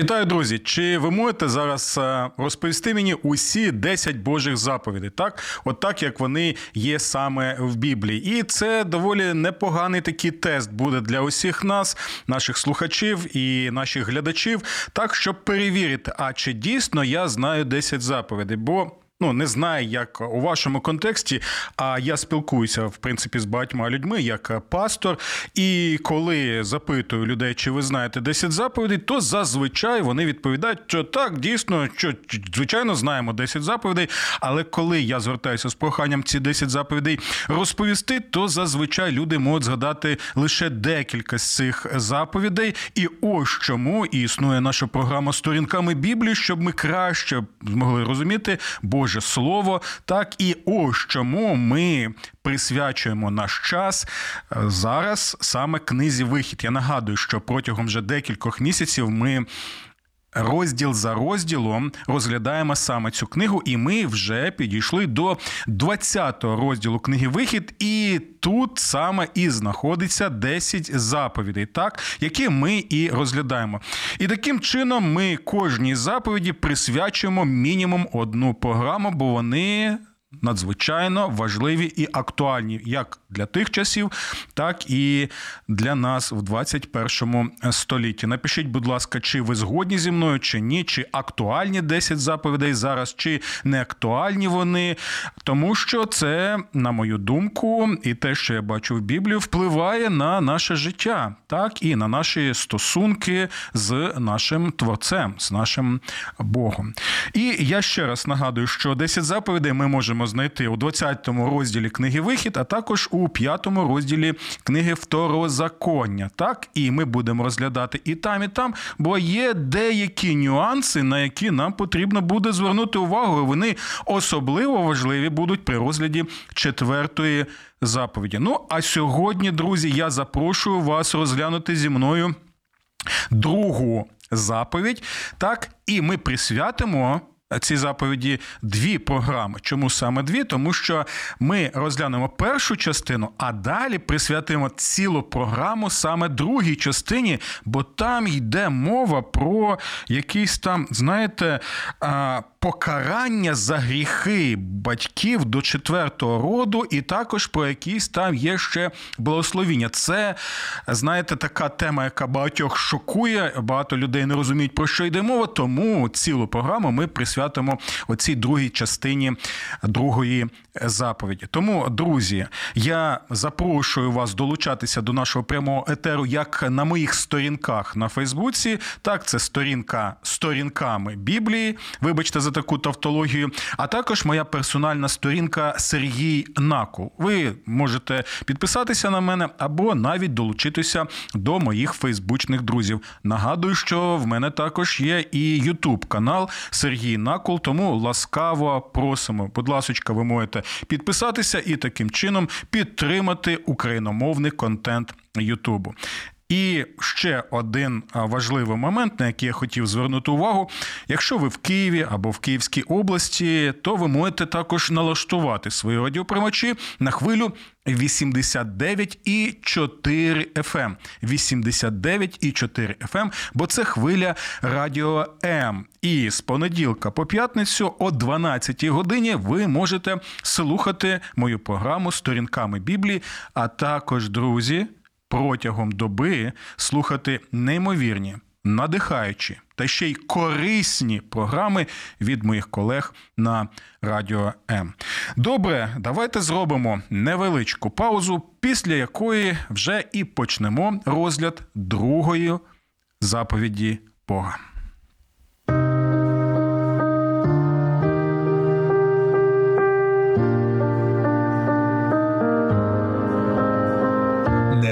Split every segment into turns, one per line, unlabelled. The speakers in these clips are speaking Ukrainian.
Вітаю, друзі! Чи ви можете зараз е, розповісти мені усі 10 Божих заповідей, так? От так, як вони є саме в Біблії. І це доволі непоганий такий тест буде для усіх нас, наших слухачів і наших глядачів, так, щоб перевірити, а чи дійсно я знаю 10 заповідей. Бо ну не знаю, як у вашому контексті. А я спілкуюся в принципі з багатьма людьми як пастор. І коли запитую людей, чи ви знаєте 10 заповідей, то зазвичай вони відповідають, що так, дійсно, що звичайно знаємо 10 заповідей. Але коли я звертаюся з проханням ці 10 заповідей розповісти, то зазвичай люди можуть згадати лише декілька з цих заповідей. І ось чому існує наша програма сторінками Біблії, щоб ми краще змогли розуміти Боже Боже Слово. Так і ось чому ми присвячуємо наш час е, зараз саме книзі Вихід. Я нагадую, що протягом вже декількох місяців ми. Розділ за розділом розглядаємо саме цю книгу, і ми вже підійшли до 20-го розділу книги Вихід, і тут саме і знаходиться 10 заповідей, так, які ми і розглядаємо. І таким чином ми кожній заповіді присвячуємо мінімум одну програму, бо вони надзвичайно важливі і актуальні як для тих часів, так і для нас в 21 столітті. Напишіть, будь ласка, чи ви згодні зі мною, чи ні, чи актуальні 10 заповідей зараз, чи не актуальні вони, тому що це, на мою думку, і те, що я бачу в Біблії, впливає на наше життя, так і на наші стосунки з нашим творцем, з нашим Богом. І я ще раз нагадую, що 10 заповідей ми можемо знайти у 20 розділі книги Вихід, а також у 5 розділі книги Второзаконня. Так, і ми будемо розглядати і там, і там, бо є деякі нюанси, на які нам потрібно буде звернути увагу. і Вони особливо важливі будуть при розгляді четвертої заповіді. Ну а сьогодні, друзі, я запрошую вас розглянути зі мною другу заповідь. Так, і ми присвятимо ці заповіді дві програми. Чому саме дві? Тому що ми розглянемо першу частину, а далі присвятимо цілу програму саме другій частині, бо там йде мова про якісь там, знаєте, покарання за гріхи батьків до четвертого роду, і також про якісь там є ще благословіння. Це, знаєте, така тема, яка багатьох шокує. Багато людей не розуміють, про що йде мова, тому цілу програму ми присвятимо оцій другій частині другої заповіді. Тому, друзі, я запрошую вас долучатися до нашого прямого етеру як на моїх сторінках на Фейсбуці. Так, це сторінка сторінками Біблії. Вибачте за таку тавтологію. А також моя персональна сторінка Сергій Накул. Ви можете підписатися на мене або навіть долучитися до моїх фейсбучних друзів. Нагадую, що в мене також є і Ютуб канал Сергій накол, тому ласкаво просимо. Будь ласка, ви можете підписатися і таким чином підтримати україномовний контент Ютубу. І ще один важливий момент, на який я хотів звернути увагу: якщо ви в Києві або в Київській області, то ви можете також налаштувати свої радіоприймачі на хвилю 89,4 FM. 89,4 FM, бо це хвиля радіо М. І з понеділка по п'ятницю о 12 годині ви можете слухати мою програму сторінками Біблії, а також друзі протягом доби слухати неймовірні, надихаючі та ще й корисні програми від моїх колег на Радіо М. Добре, давайте зробимо невеличку паузу, після якої вже і почнемо розгляд другої заповіді Бога.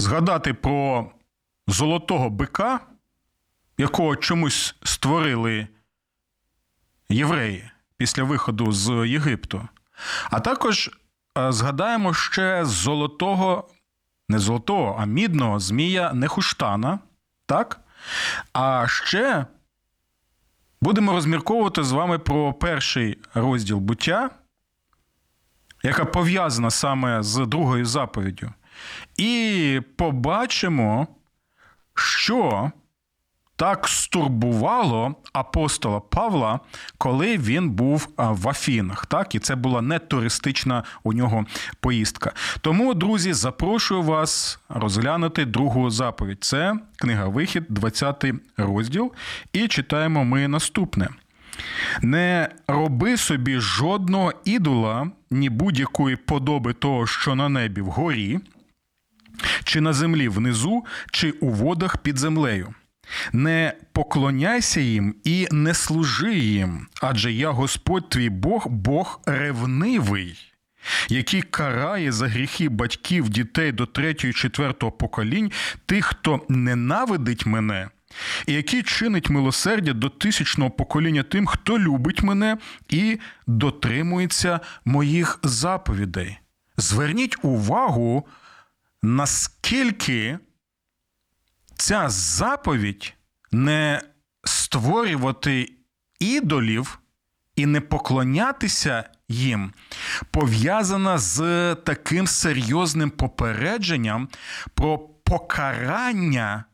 згадати про золотого бика, якого чомусь створили євреї після виходу з Єгипту. А також е, згадаємо ще золотого, не золотого, а мідного змія Нехуштана. Так? А ще будемо розмірковувати з вами про перший розділ буття, яка пов'язана саме з другою заповіддю. І побачимо, що так стурбувало апостола Павла, коли він був в Афінах. Так, і це була не туристична у нього поїздка. Тому, друзі, запрошую вас розглянути другу заповідь. Це книга Вихід, 20 розділ. І читаємо ми наступне. Не роби собі жодного ідола, ні будь-якої подоби того, що на небі вгорі, чи на землі внизу, чи у водах під землею. Не поклоняйся їм і не служи їм, адже я Господь твій Бог, Бог ревнивий, який карає за гріхи батьків дітей до третього, четвертого поколінь, тих, хто ненавидить мене, і який чинить милосердя до тисячного покоління тим, хто любить мене і дотримується моїх заповідей. Зверніть увагу, наскільки ця заповідь не створювати ідолів і не поклонятися їм пов'язана з таким серйозним попередженням про покарання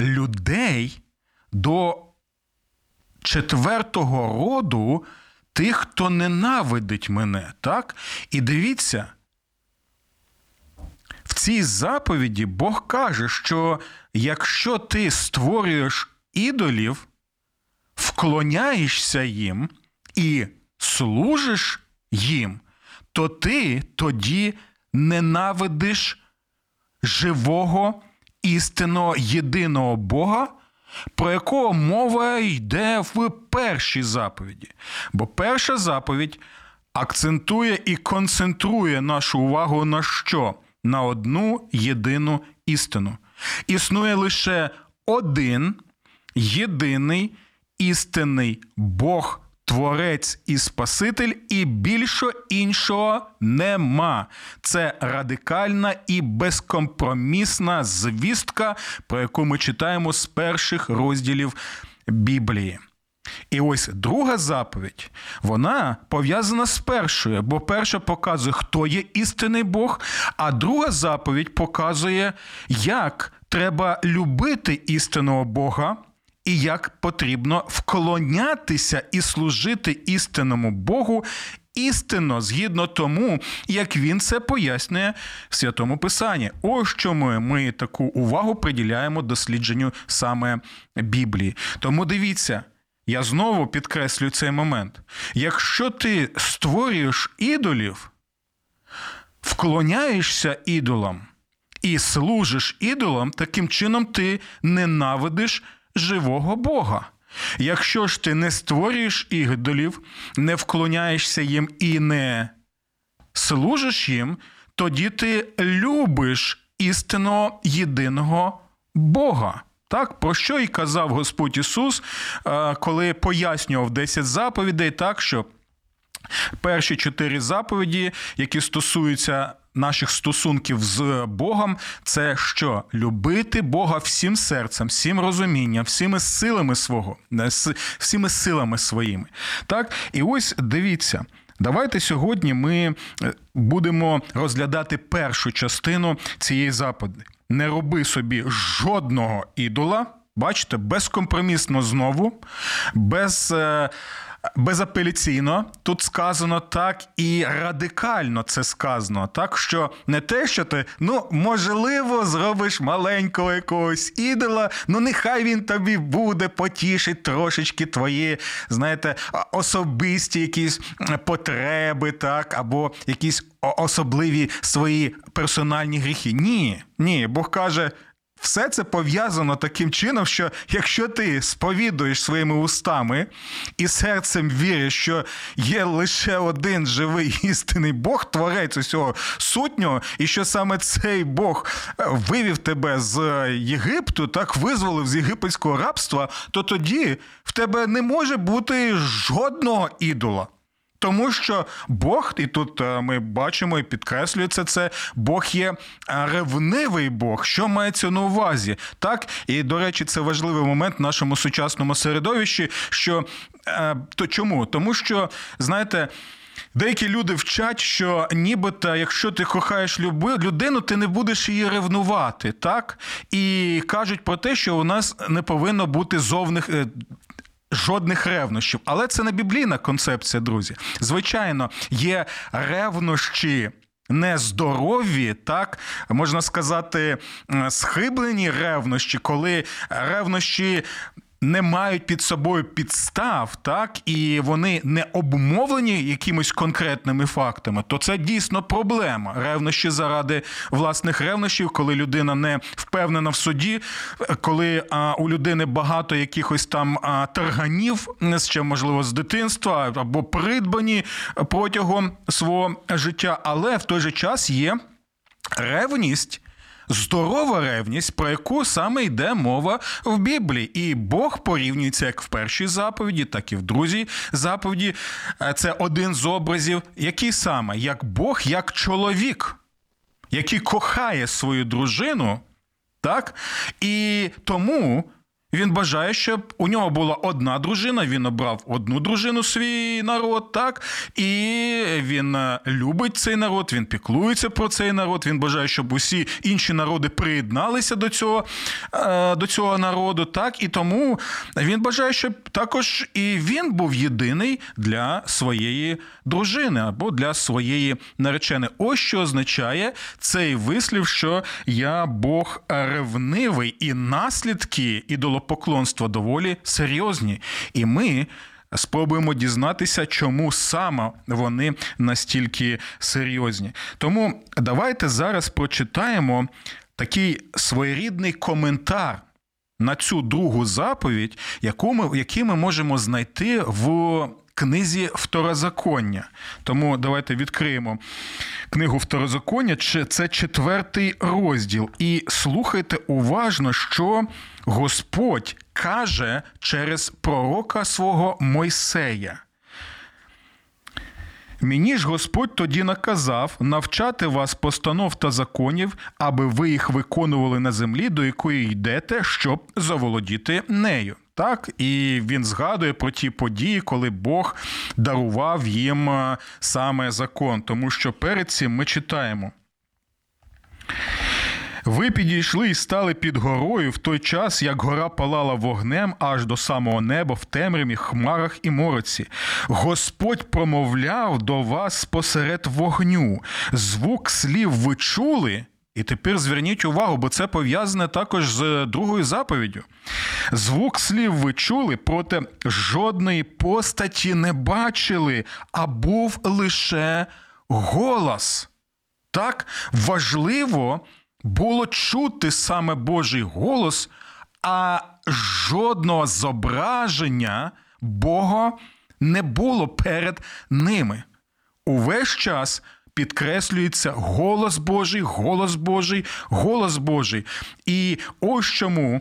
людей до четвертого роду тих, хто ненавидить мене. Так? І дивіться. Цій заповіді Бог каже, що якщо ти створюєш ідолів, вклоняєшся їм і служиш їм, то ти тоді ненавидиш живого, істинного єдиного Бога, про якого мова йде в першій заповіді. Бо перша заповідь акцентує і концентрує нашу увагу на що? На одну єдину істину. Існує лише один єдиний істинний Бог, Творець і Спаситель, і більшого іншого нема. Це радикальна і безкомпромісна звістка, про яку ми читаємо з перших розділів Біблії. І ось друга заповідь, вона пов'язана з першою, бо перша показує, хто є істинний Бог, а друга заповідь показує, як треба любити істинного Бога. І як потрібно вклонятися і служити істинному Богу істинно, згідно тому, як він це пояснює в святому Писанні. Ось чому ми таку увагу приділяємо дослідженню саме Біблії. Тому дивіться, я знову підкреслюю цей момент. Якщо ти створюєш ідолів, вклоняєшся ідолам і служиш ідолам, таким чином ти ненавидиш живого Бога. Якщо ж ти не створюєш ідолів, не вклоняєшся їм і не служиш їм, тоді ти любиш істинного єдиного Бога. Так, про що й казав Господь Ісус, коли пояснював 10 заповідей, так що перші чотири заповіді, які стосуються наших стосунків з Богом, це що? Любити Бога всім серцем, всім розумінням, всіми силами свого, всіми силами своїми. Так, і ось дивіться. Давайте сьогодні ми е, будемо розглядати першу частину цієї заповіді. Не роби собі жодного ідола. Бачите, безкомпромісно знову, без е, безапеляційно тут сказано так і радикально це сказано. Так що не те, що ти ну можливо зробиш маленького якогось ідола, ну нехай він тобі буде, потішить трошечки твої, знаєте, особисті якісь потреби, так, або якісь особливі свої персональні гріхи. Ні, ні, Бог каже. Все це пов'язано таким чином, що якщо ти сповідуєш своїми устами і серцем віриш, що є лише один живий істинний Бог, творець усього сутнього, і що саме цей Бог е, вивів тебе з Єгипту, так визволив з єгипетського рабства, то тоді в тебе не може бути жодного ідола. Тому що Бог, і тут е, ми бачимо і підкреслюється це, Бог є е, ревнивий Бог, що мається на увазі. Так, і до речі, це важливий момент в нашому сучасному середовищі. Що е, то чому? Тому що, знаєте. Деякі люди вчать, що нібито, якщо ти кохаєш людину, ти не будеш її ревнувати, так? І кажуть про те, що у нас не повинно бути зовних Жодних ревнощів, але це не біблійна концепція, друзі. Звичайно, є ревнощі. Нездорові, так можна сказати, схиблені ревнощі, коли ревнощі не мають під собою підстав, так і вони не обумовлені якимись конкретними фактами, то це дійсно проблема. Ревнощі заради власних ревнощів, коли людина не впевнена в суді, коли а, у людини багато якихось там а, тарганів, ще можливо з дитинства або придбані протягом свого життя, але в той же час є ревність здорова ревність, про яку саме йде мова в Біблії. І Бог порівнюється як в першій заповіді, так і в другій заповіді. Е, це один з образів, який саме як Бог, як чоловік, який кохає свою дружину, так? І тому. Він бажає, щоб у нього була одна дружина. Він обрав одну дружину свій народ, так і він е, любить цей народ. Він піклується про цей народ. Він бажає, щоб усі інші народи приєдналися до цього е, до цього народу. Так і тому він бажає, щоб також і він був єдиний для своєї дружини або для своєї нареченої. Ось що означає цей вислів, що я Бог ревнивий, і наслідки ідолопоклонства поклонства доволі серйозні, і ми. Спробуємо дізнатися, чому саме вони настільки серйозні. Тому давайте зараз прочитаємо такий своєрідний коментар на цю другу заповідь, яку ми, який ми можемо знайти в книзі Второзаконня. Тому давайте відкриємо книгу Второзаконня. Це четвертий розділ. І слухайте уважно, що Господь каже через пророка свого Мойсея. Мені ж Господь тоді наказав навчати вас постанов та законів, аби ви їх виконували на землі, до якої йдете, щоб заволодіти нею. Так, і він згадує про ті події, коли Бог дарував їм е, саме закон. Тому що перед цим ми читаємо. Ви підійшли і стали під горою в той час, як гора палала вогнем аж до самого неба в темряві, хмарах і мороці. Господь промовляв до вас посеред вогню. Звук слів ви чули. І тепер зверніть увагу, бо це пов'язане також з другою заповіддю. Звук слів ви чули, проте жодної постаті не бачили, а був лише голос. Так важливо було чути саме Божий голос, а жодного зображення Бога не було перед ними. Увесь час підкреслюється голос Божий, голос Божий, голос Божий. І ось чому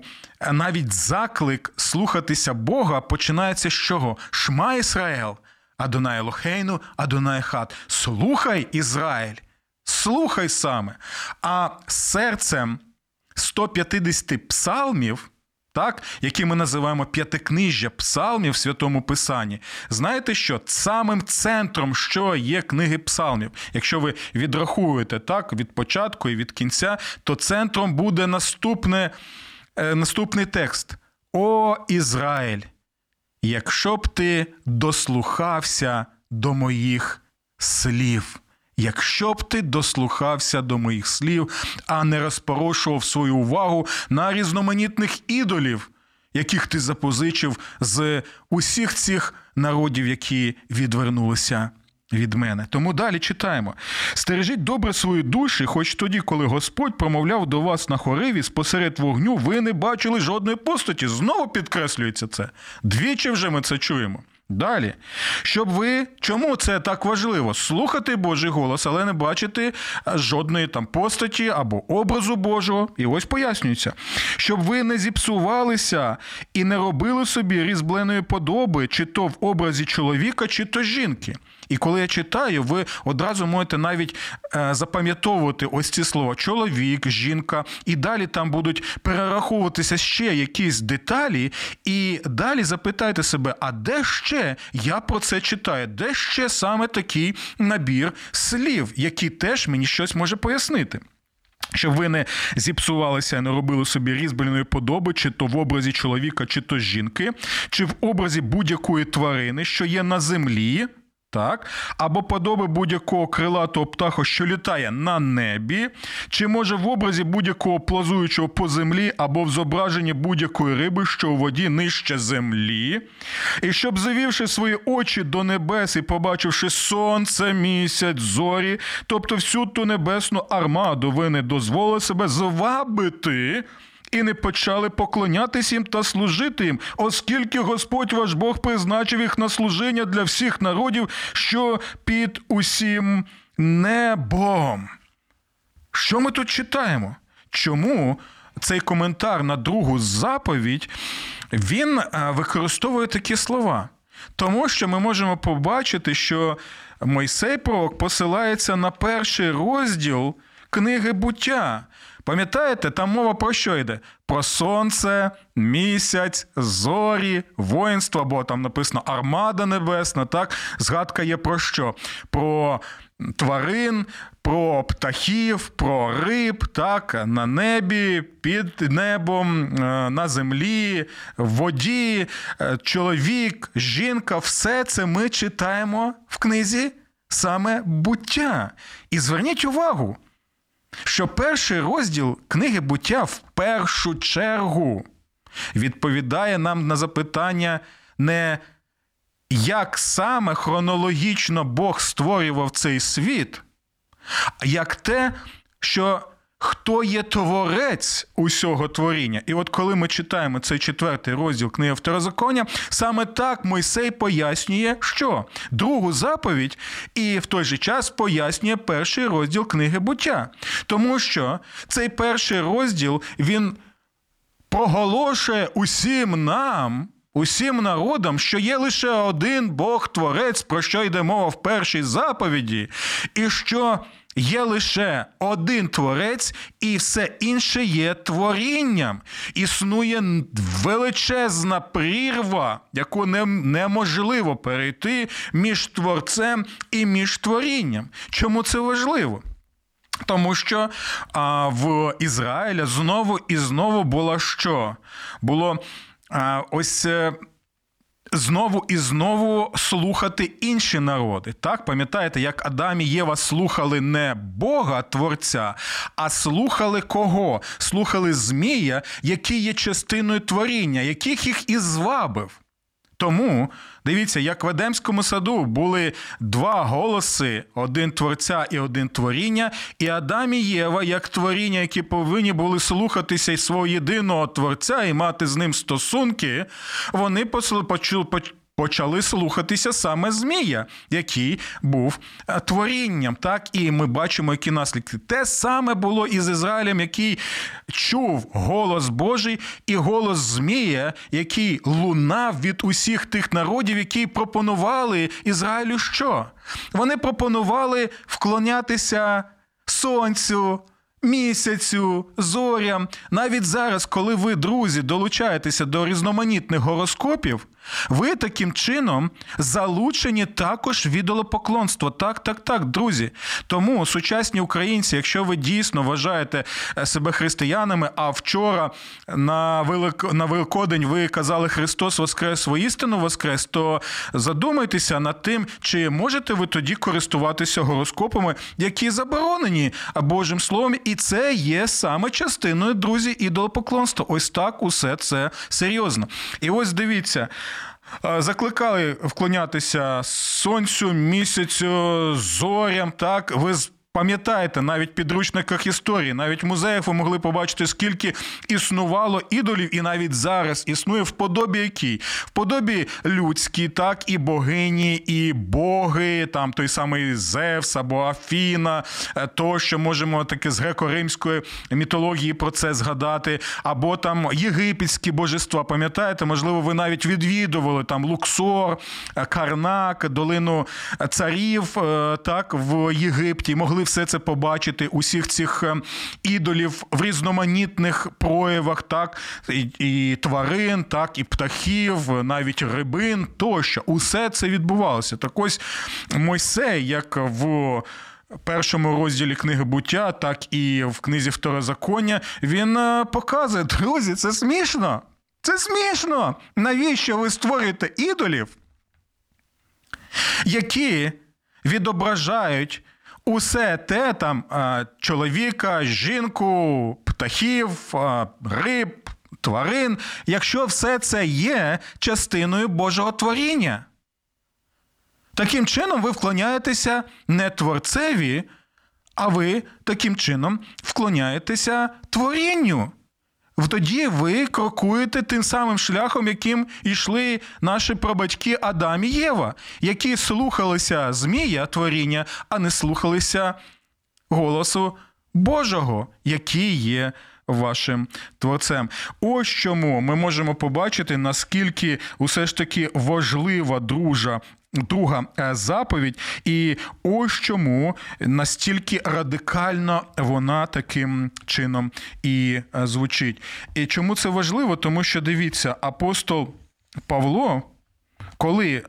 навіть заклик слухатися Бога починається з чого? Шма Ісраїл, Адонай Лохейну, Адонай Хат. Слухай Ізраїль. Слухай саме. А серцем 150 псалмів, так, які ми називаємо п'ятикнижжя псалмів в Святому Писанні, знаєте що? Самим центром, що є книги псалмів, якщо ви відрахуєте так, від початку і від кінця, то центром буде наступне, е, наступний текст: О Ізраїль! якщо б ти дослухався до моїх слів. Якщо б ти дослухався до моїх слів, а не розпорошував свою увагу на різноманітних ідолів, яких ти запозичив з усіх цих народів, які відвернулися від мене. Тому далі читаємо: стережіть добре свої душі, хоч тоді, коли Господь промовляв до вас на хориві спосеред вогню, ви не бачили жодної постаті. Знову підкреслюється це. Двічі вже ми це чуємо. Далі, щоб ви чому це так важливо? Слухати Божий голос, але не бачити жодної там постаті або образу Божого. І ось пояснюється, щоб ви не зіпсувалися і не робили собі різбленої подоби, чи то в образі чоловіка, чи то жінки. І коли я читаю, ви одразу можете навіть е, запам'ятовувати ось ці слова: чоловік, жінка, і далі там будуть перераховуватися ще якісь деталі, і далі запитайте себе, а де ще я про це читаю? Де ще саме такий набір слів, які теж мені щось може пояснити? Щоб ви не зіпсувалися не робили собі різьбленої подоби, чи то в образі чоловіка, чи то жінки, чи в образі будь-якої тварини, що є на землі, так, або подоби будь-якого крилатого птаха, що літає на небі, чи може в образі будь-якого плазуючого по землі, або в зображенні будь-якої риби, що у воді нижче землі, і щоб завівши свої очі до небес і побачивши сонце, місяць, зорі, тобто всю ту небесну армаду, ви не дозволили себе звабити і не почали поклонятись їм та служити їм, оскільки Господь ваш Бог призначив їх на служіння для всіх народів, що під усім небом. Що ми тут читаємо? Чому цей коментар на другу заповідь він е, використовує такі слова? Тому що ми можемо побачити, що Мойсей Пророк посилається на перший розділ книги буття. Пам'ятаєте, там мова про що йде? Про сонце, місяць, зорі, воїнство, бо там написано Армада Небесна. Так, згадка є про що? Про тварин, про птахів, про риб, так, на небі, під небом, е, на землі, в воді, е, чоловік, жінка, все це ми читаємо в книзі саме буття. І зверніть увагу що перший розділ книги буття в першу чергу відповідає нам на запитання не як саме хронологічно Бог створював цей світ, а як те, що Хто є творець усього творіння? І от коли ми читаємо цей четвертий розділ книги Второзаконня, саме так Мойсей пояснює, що другу заповідь, і в той же час пояснює перший розділ книги буття. Тому що цей перший розділ він проголошує усім нам. Усім народам, що є лише один Бог Творець, про що йде мова в першій заповіді, і що Є лише один творець, і все інше є творінням. Існує величезна прірва, яку неможливо перейти між творцем і між творінням. Чому це важливо? Тому що а, в Ізраїля знову і знову було що? Було а, ось е, знову і знову слухати інші народи. Так, пам'ятаєте, як Адам і Єва слухали не Бога Творця, а слухали кого? Слухали Змія, який є частиною творіння, яких їх і звабив. Тому дивіться, як в Едемському саду були два голоси: один творця і один творіння, і Адам і Єва, як творіння, які повинні були слухатися свого єдиного творця і мати з ним стосунки, вони почули почали слухатися саме Змія, який був е, творінням. Так, і ми бачимо, які наслідки. Те саме було і з Ізраїлем, який чув голос Божий і голос Змія, який лунав від усіх тих народів, які пропонували Ізраїлю що? Вони пропонували вклонятися сонцю. Місяцю, зорям, навіть зараз, коли ви, друзі, долучаєтеся до різноманітних гороскопів, Ви таким чином залучені також в ідолопоклонство. Так, так, так, друзі. Тому сучасні українці, якщо ви дійсно вважаєте е, себе християнами, а вчора на Велик... на Великодень ви казали Христос Воскрес, воістину Воскрес, то задумайтеся над тим, чи можете ви тоді користуватися гороскопами, які заборонені Божим Словом, і це є саме частиною, друзі, ідолопоклонства. Ось так усе це серйозно. І ось дивіться. Е, закликали вклонятися сонцю, місяцю, зорям. Так, ви Пам'ятаєте, навіть в підручниках історії, навіть в музеях ви могли побачити, скільки існувало ідолів, і навіть зараз існує в подобі якій? В подобі людській, так, і богині, і боги, там той самий Зевс або Афіна, е, то, що можемо таке з греко-римської мітології про це згадати, або там єгипетські божества. Пам'ятаєте, можливо, ви навіть відвідували там Луксор, е, Карнак, долину царів е, так, в Єгипті. Могли все це побачити, усіх цих е, ідолів в різноманітних проявах, так, і, і тварин, так, і птахів, навіть рибин тощо. Усе це відбувалося. Так ось Мойсей, як в. Першому розділі книги буття, так і в книзі Второзаконня, він е, показує, друзі, це смішно. Це смішно. Навіщо ви створюєте ідолів, які відображають усе те там чоловіка, жінку, птахів, риб, тварин, якщо все це є частиною Божого творіння. Таким чином, ви вклоняєтеся не творцеві, а ви таким чином вклоняєтеся творінню тоді ви крокуєте тим самим шляхом, яким йшли наші прабатьки Адам і Єва, які слухалися Змія творіння, а не слухалися голосу Божого, який є вашим творцем. Ось чому ми можемо побачити, наскільки усе ж таки важлива дружа друга е, заповідь, і ось чому настільки радикально вона таким чином і е, звучить. І чому це важливо? Тому що дивіться, апостол Павло, коли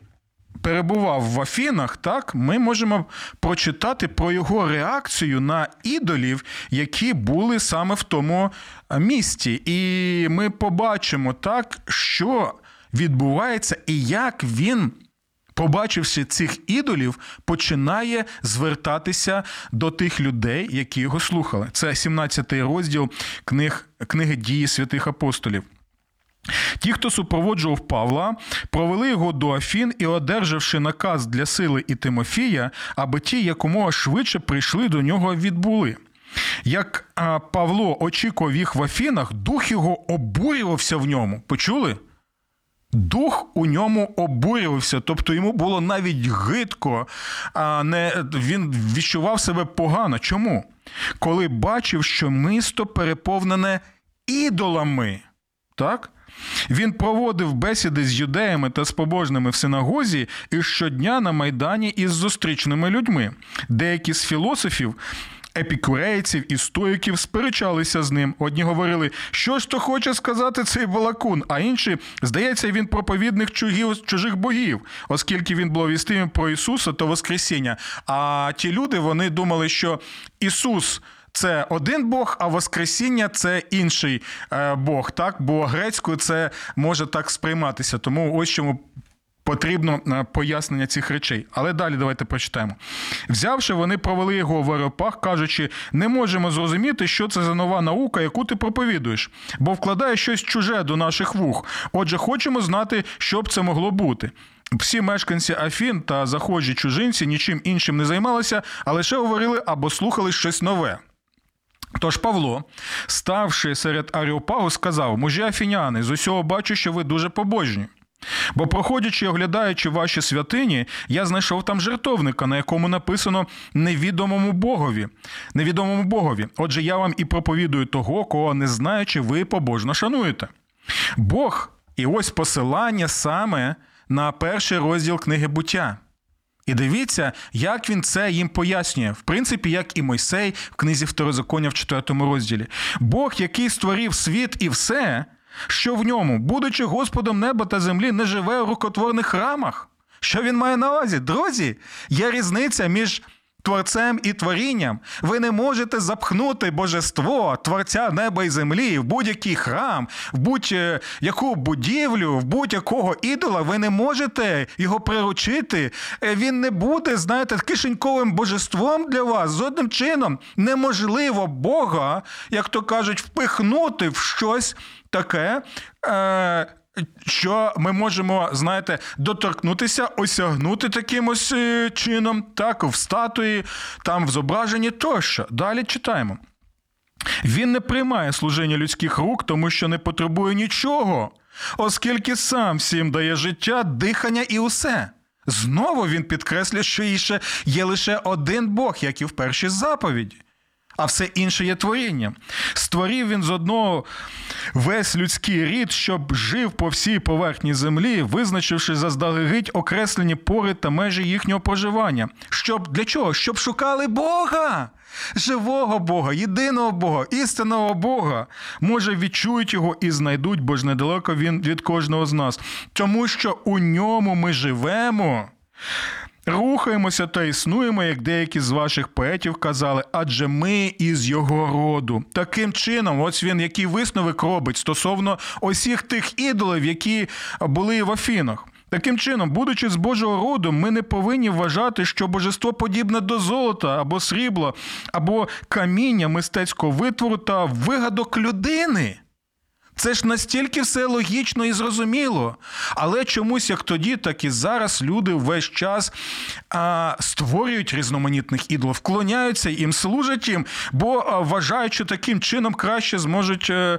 перебував в Афінах, так, ми можемо прочитати про його реакцію на ідолів, які були саме в тому е, місті. І ми побачимо так, що відбувається і як він побачивши цих ідолів, починає звертатися до тих людей, які його слухали. Це 17-й розділ книг, книги дії святих апостолів. Ті, хто супроводжував Павла, провели його до Афін і, одержавши наказ для сили і Тимофія, аби ті якомога швидше прийшли до нього відбули. Як Павло очікував їх в Афінах, дух його обурювався в ньому. Почули? Дух у ньому обурювався, тобто йому було навіть гидко, а не він відчував себе погано. Чому? Коли бачив, що місто переповнене ідолами. Так? Він проводив бесіди з юдеями та з побожними в синагозі і щодня на майдані із зустрічними людьми. Деякі з філософів епікурейців і стоїків сперечалися з ним. Одні говорили, що ж то хоче сказати цей балакун, а інші, здається, він проповідник чужих, чужих богів, оскільки він благовістив про Ісуса та Воскресіння. А ті люди вони думали, що Ісус. Це один Бог, а Воскресіння це інший е, Бог. Так, бо грецькою це може так сприйматися. Тому ось чому потрібно е, пояснення цих речей. Але далі давайте прочитаємо. Взявши, вони провели його в аеропах, кажучи, не можемо зрозуміти, що це за нова наука, яку ти проповідуєш, бо вкладає щось чуже до наших вух. Отже, хочемо знати, що б це могло бути. Всі мешканці Афін та захожі чужинці нічим іншим не займалися, а лише говорили або слухали щось нове. Тож Павло, ставши серед Аріопагу, сказав: мужі афіняни, з усього бачу, що ви дуже побожні. Бо, проходячи і оглядаючи ваші святині, я знайшов там жертовника, на якому написано невідомому Богові. Невідомому Богові. Отже, я вам і проповідую того, кого не знаючи, ви побожно шануєте. Бог, і ось посилання саме на перший розділ книги буття. І дивіться, як він це їм пояснює, в принципі, як і Мойсей в книзі Второзаконня в 4 розділі. Бог, який створив світ і все що в ньому, будучи Господом неба та землі, не живе у рукотворних храмах. Що він має на увазі? Друзі, є різниця між творцем і творінням. Ви не можете запхнути божество, творця неба і землі в будь-який храм, в будь-яку будівлю, в будь-якого ідола. Ви не можете його приручити. Е, Він не буде, знаєте, кишеньковим божеством для вас. Жодним чином неможливо Бога, як то кажуть, впихнути в щось таке. Е- що ми можемо, знаєте, доторкнутися, осягнути таким ось е, чином, так, в статуї, там в зображенні тощо. Далі читаємо. Він не приймає служіння людських рук, тому що не потребує нічого, оскільки сам всім дає життя, дихання і усе. Знову він підкреслює, що іще є лише один Бог, як і в першій заповіді а все інше є творіння. Створив він з одного весь людський рід, щоб жив по всій поверхні землі, визначивши заздалегідь окреслені пори та межі їхнього проживання. Щоб для чого? Щоб шукали Бога. Живого Бога, єдиного Бога, істинного Бога, може відчують його і знайдуть, бо ж недалеко він від кожного з нас. Тому що у ньому ми живемо. Рухаємося та існуємо, як деякі з ваших поетів казали, адже ми із його роду. Таким чином, ось він який висновок робить стосовно усіх тих ідолів, які були в Афінах. Таким чином, будучи з Божого роду, ми не повинні вважати, що божество подібне до золота або срібла, або каміння мистецького витвору та вигадок людини. Це ж настільки все логічно і зрозуміло. Але чомусь як тоді, так і зараз люди весь час а, створюють різноманітних ідолів, вклоняються їм, служать їм, бо а, вважають, що таким чином краще зможуть а, е,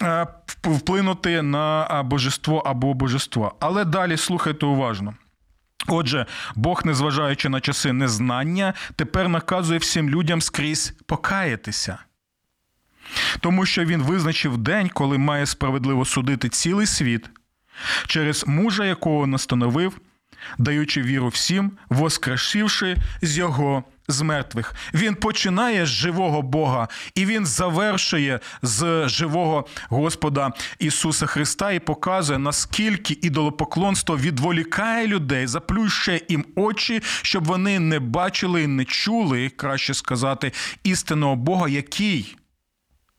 а, е, вплинути на божество або божество. Але далі слухайте уважно. Отже, Бог, незважаючи на часи незнання, тепер наказує всім людям скрізь покаятися тому що він визначив день, коли має справедливо судити цілий світ, через мужа, якого настановив, даючи віру всім, воскрешивши з його з мертвих. Він починає з живого Бога, і він завершує з живого Господа Ісуса Христа і показує, наскільки ідолопоклонство відволікає людей, заплющує їм очі, щоб вони не бачили і не чули, краще сказати, істинного Бога, який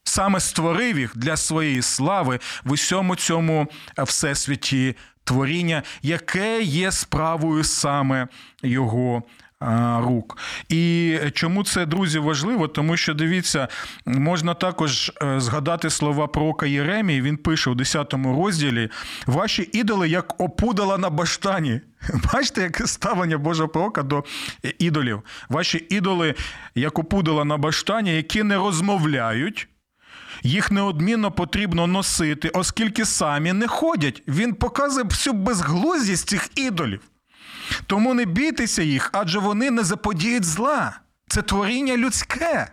саме створив їх для своєї слави в усьому цьому всесвіті творіння, яке є справою саме його. Рук. І чому це, друзі, важливо? Тому що дивіться, можна також е, згадати слова пророка Єремії. Він пише у 10 розділі: ваші ідоли як опудала на баштані. Бачите, яке ставлення Божого пророка до ідолів. Ваші ідоли як опудала на баштані, які не розмовляють. Їх неодмінно потрібно носити, оскільки самі не ходять. Він показує всю безглуздість цих ідолів. Тому не бійтеся їх, адже вони не заподіють зла. Це творіння людське.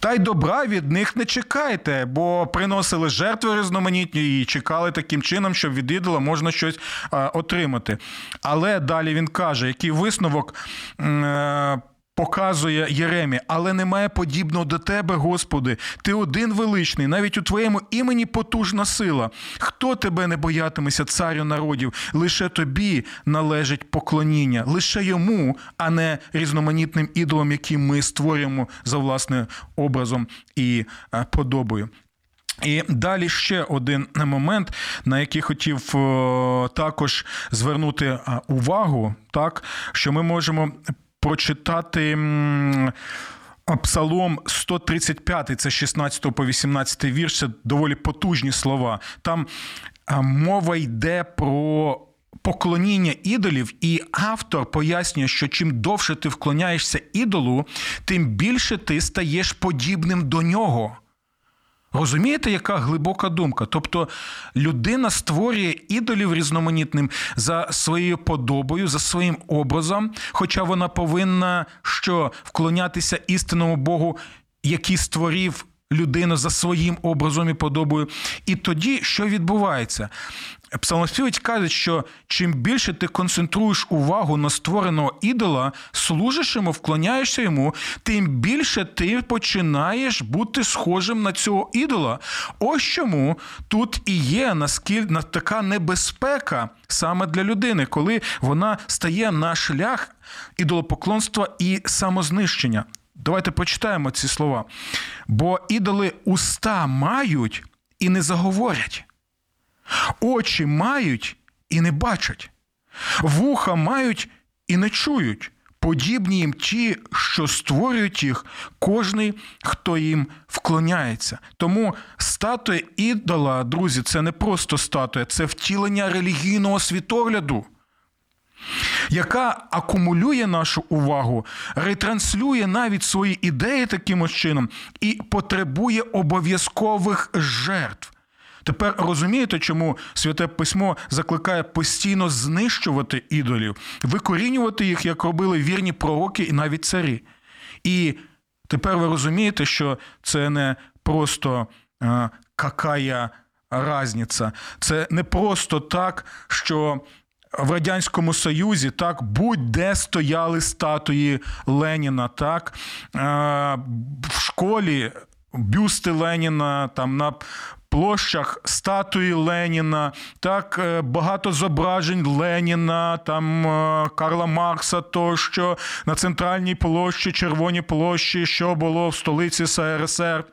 Та й добра від них не чекайте, бо приносили жертви різноманітні і чекали таким чином, щоб від ідола можна щось а, отримати. Але далі він каже, який висновок. Показує Єремі, але немає подібного до тебе, Господи. Ти один величний, навіть у твоєму імені потужна сила. Хто тебе не боятиметься, царю народів? Лише тобі належить поклоніння, лише йому, а не різноманітним ідолам, які ми створюємо за власним образом і е, подобою. І далі ще один момент, на який хотів також звернути е, увагу, так що ми можемо прочитати. Псалом 135, це 16 по 18 вірш, це доволі потужні слова. Там мова йде про поклоніння ідолів, і автор пояснює, що чим довше ти вклоняєшся ідолу, тим більше ти стаєш подібним до нього. Розумієте, яка глибока думка? Тобто людина створює ідолів різноманітним за своєю подобою, за своїм образом, хоча вона повинна що вклонятися істинному Богу, який створив людину за своїм образом і подобою. І тоді що відбувається? Псалмоспівець каже, що чим більше ти концентруєш увагу на створеного ідола, служиш йому, вклоняєшся йому, тим більше ти починаєш бути схожим на цього ідола. Ось чому тут і є наскільки така небезпека саме для людини, коли вона стає на шлях ідолопоклонства і самознищення. Давайте почитаємо ці слова. Бо ідоли уста мають і не заговорять, очі мають і не бачать, вуха мають і не чують. Подібні їм ті, що створюють їх, кожний, хто їм вклоняється. Тому статуя ідола, друзі, це не просто статуя, це втілення релігійного світогляду яка акумулює нашу увагу, ретранслює навіть свої ідеї таким чином і потребує обов'язкових жертв. Тепер розумієте, чому святе письмо закликає постійно знищувати ідолів, викорінювати їх, як робили вірні пророки і навіть царі. І тепер ви розумієте, що це не просто а, какая разниця, це не просто так, що в Радянському Союзі так будь-де стояли статуї Леніна, так в школі бюсти Леніна, там на площах статуї Леніна, так е, багато зображень Леніна, там е, Карла Маркса, тощо на центральній площі, Червоній площі, що було в столиці СРСР.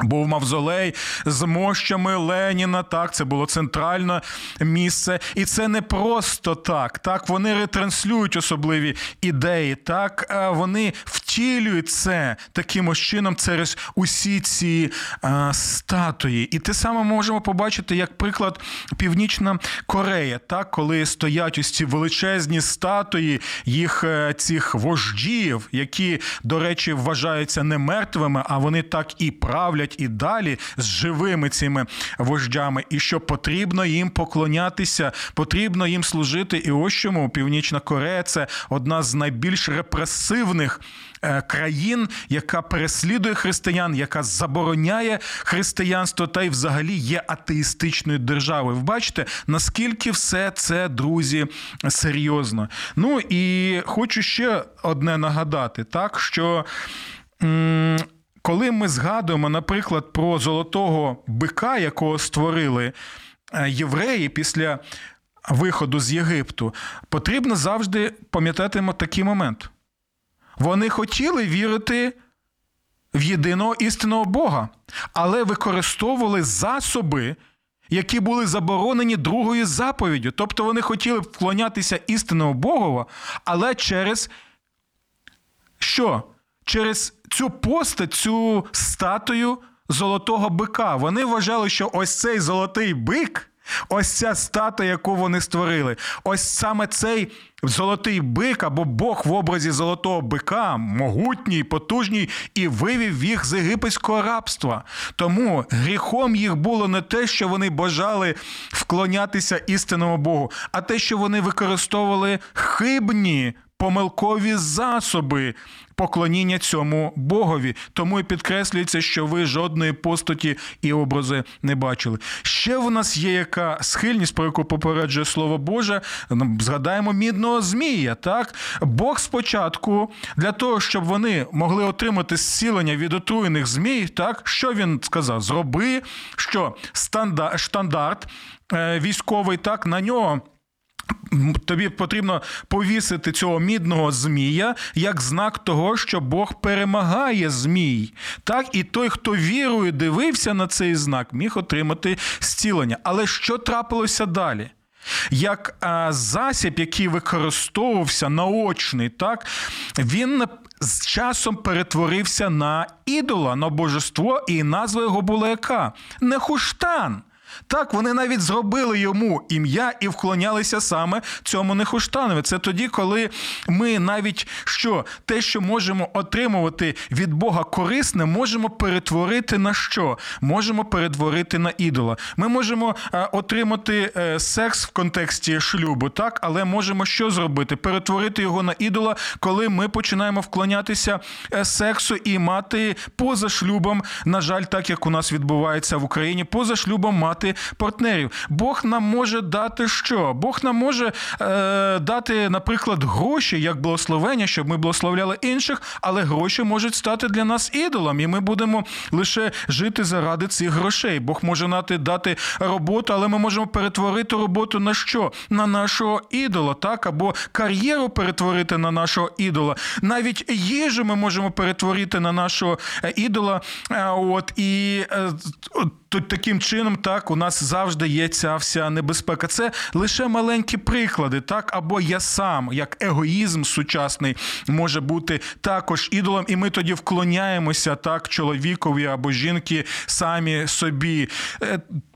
Був мавзолей з мощами Леніна. Так, це було центральне місце, і це не просто так. Так, вони ретранслюють особливі ідеї. Так, вони втілюють це таким чином через усі ці а, статуї. І те саме можемо побачити як приклад Північна Корея, так, коли стоять ось ці величезні статуї їх е, цих вождів, які, до речі, вважаються не мертвими, а вони так і правлять роблять і далі з живими цими вождями, і що потрібно їм поклонятися, потрібно їм служити. І ось чому Північна Корея це одна з найбільш репресивних. Е, країн, яка переслідує християн, яка забороняє християнство, та й взагалі є атеїстичною державою. Ви бачите, наскільки все це, друзі, серйозно. Ну і хочу ще одне нагадати, так що коли ми згадуємо, наприклад, про золотого бика, якого створили е, євреї після виходу з Єгипту, потрібно завжди пам'ятати такий момент. Вони хотіли вірити в єдиного істинного Бога, але використовували засоби, які були заборонені другою заповіддю. Тобто вони хотіли вклонятися істинному Богову, але через що? Через цю постать, цю статую золотого бика. Вони вважали, що ось цей золотий бик, ось ця статуя, яку вони створили, ось саме цей золотий бик або Бог в образі золотого бика, могутній, потужній, і вивів їх з єгипетського рабства. Тому гріхом їх було не те, що вони бажали вклонятися істинному Богу, а те, що вони використовували хибні помилкові засоби поклоніння цьому Богові. Тому і підкреслюється, що ви жодної постаті і образи не бачили. Ще в нас є яка схильність, про яку попереджує слово Боже. Ну, згадаємо мідного Змія. Так, Бог спочатку для того, щоб вони могли отримати зцілення від отруєних змій, так що він сказав? Зроби що стандарт е, військовий, так на нього. Тобі потрібно повісити цього мідного змія як знак того, що Бог перемагає змій. Так, і той, хто вірою дивився на цей знак, міг отримати зцілення. Але що трапилося далі? Як а, засіб, який використовувався наочний, так, він з часом перетворився на ідола, на божество, і назва його була яка? Нехуштан. Так, вони навіть зробили йому ім'я і вклонялися саме цьому Нехуштанові. Це тоді, коли ми навіть що те, що можемо отримувати від Бога корисне, можемо перетворити на що? Можемо перетворити на ідола. Ми можемо е, отримати е, секс в контексті шлюбу, так, але можемо що зробити? Перетворити його на ідола, коли ми починаємо вклонятися е, сексу і мати поза шлюбом, на жаль, так як у нас відбувається в Україні, поза шлюбом мати партнерів. Бог нам може дати що? Бог нам може е, дати, наприклад, гроші як благословення, щоб ми благословляли інших, але гроші можуть стати для нас ідолом, і ми будемо лише жити заради цих грошей. Бог може нати дати роботу, але ми можемо перетворити роботу на що? На нашого ідола, так або кар'єру перетворити на нашого ідола. Навіть їжу ми можемо перетворити на нашого е, ідола. Е, От і е, Тут таким чином, так, у нас завжди є ця вся небезпека. Це лише маленькі приклади, так, або я сам, як егоїзм сучасний, може бути також ідолом, і ми тоді вклоняємося так чоловікові або жінки самі собі.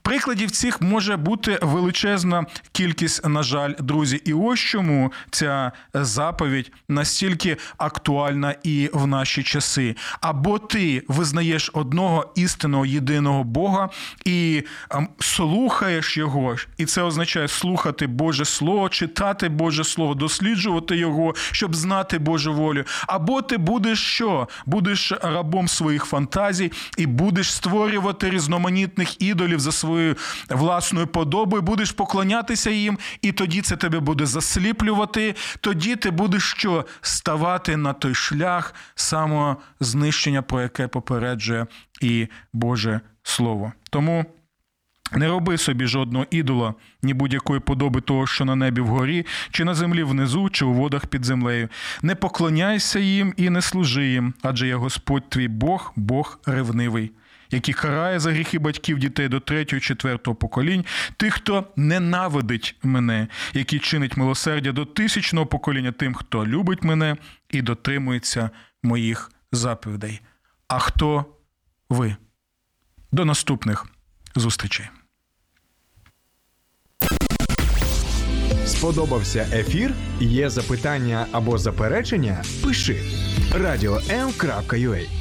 Прикладів цих може бути величезна кількість, на жаль, друзі. І ось чому ця заповідь настільки актуальна і в наші часи. Або ти визнаєш одного істинного єдиного Бога і ем, слухаєш його, і це означає слухати Боже Слово, читати Боже Слово, досліджувати його, щоб знати Божу волю. Або ти будеш що? Будеш рабом своїх фантазій і будеш створювати різноманітних ідолів за свою своєю власною подобою, будеш поклонятися їм, і тоді це тебе буде засліплювати. Тоді ти будеш що ставати на той шлях самознищення, про яке попереджує і Боже Слово. Тому. Не роби собі жодного ідола, ні будь-якої подоби того, що на небі вгорі, чи на землі внизу, чи у водах під землею. Не поклоняйся їм і не служи їм, адже я Господь твій Бог, Бог ревнивий який карає за гріхи батьків дітей до третього, четвертого поколінь, тих, хто ненавидить мене, який чинить милосердя до тисячного покоління тим, хто любить мене і дотримується моїх заповідей. А хто ви? До наступних зустрічей.
Сподобався ефір? Є запитання або заперечення? Пиши радіом.ua